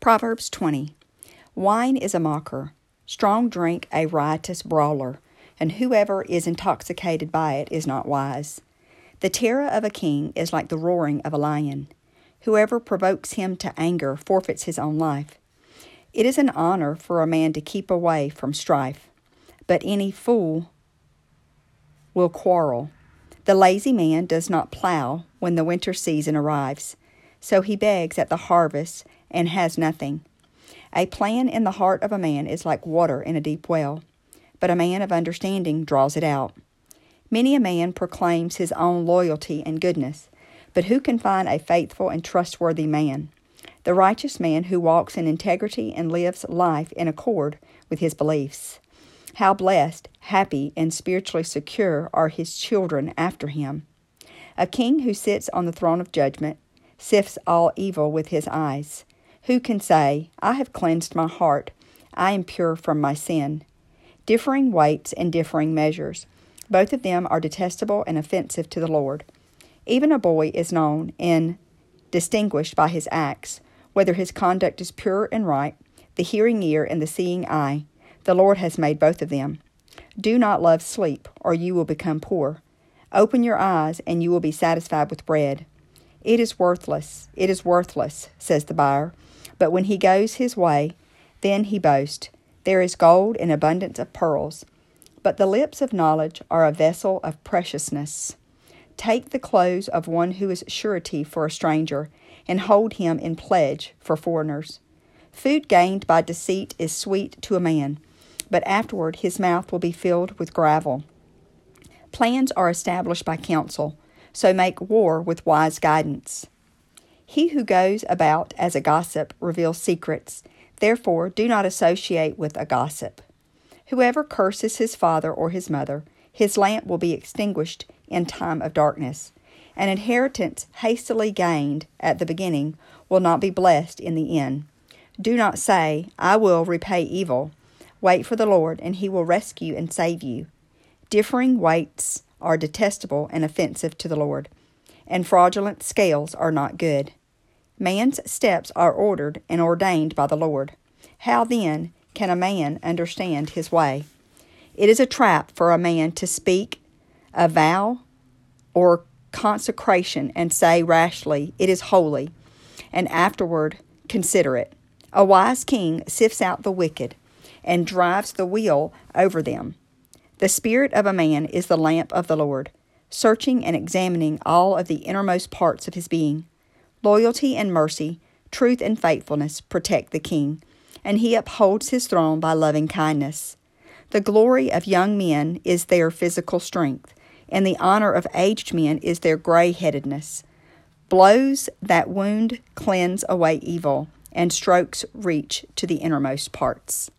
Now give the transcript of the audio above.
Proverbs 20 Wine is a mocker, strong drink a riotous brawler, and whoever is intoxicated by it is not wise. The terror of a king is like the roaring of a lion. Whoever provokes him to anger forfeits his own life. It is an honor for a man to keep away from strife, but any fool will quarrel. The lazy man does not plow when the winter season arrives, so he begs at the harvest and has nothing. A plan in the heart of a man is like water in a deep well, but a man of understanding draws it out. Many a man proclaims his own loyalty and goodness, but who can find a faithful and trustworthy man? The righteous man who walks in integrity and lives life in accord with his beliefs. How blessed, happy, and spiritually secure are his children after him. A king who sits on the throne of judgment sifts all evil with his eyes. Who can say, I have cleansed my heart, I am pure from my sin? Differing weights and differing measures. Both of them are detestable and offensive to the Lord. Even a boy is known and distinguished by his acts, whether his conduct is pure and right, the hearing ear and the seeing eye. The Lord has made both of them. Do not love sleep, or you will become poor. Open your eyes, and you will be satisfied with bread. It is worthless, it is worthless, says the buyer. But when he goes his way, then he boasts, There is gold and abundance of pearls. But the lips of knowledge are a vessel of preciousness. Take the clothes of one who is surety for a stranger, and hold him in pledge for foreigners. Food gained by deceit is sweet to a man, but afterward his mouth will be filled with gravel. Plans are established by counsel, so make war with wise guidance. He who goes about as a gossip reveals secrets. Therefore, do not associate with a gossip. Whoever curses his father or his mother, his lamp will be extinguished in time of darkness. An inheritance hastily gained at the beginning will not be blessed in the end. Do not say, I will repay evil. Wait for the Lord, and he will rescue and save you. Differing weights are detestable and offensive to the Lord, and fraudulent scales are not good. Man's steps are ordered and ordained by the Lord. How then can a man understand his way? It is a trap for a man to speak a vow or consecration and say rashly, It is holy, and afterward consider it. A wise king sifts out the wicked and drives the wheel over them. The spirit of a man is the lamp of the Lord, searching and examining all of the innermost parts of his being. Loyalty and mercy, truth and faithfulness protect the king, and he upholds his throne by loving kindness. The glory of young men is their physical strength, and the honor of aged men is their gray headedness. Blows that wound cleanse away evil, and strokes reach to the innermost parts.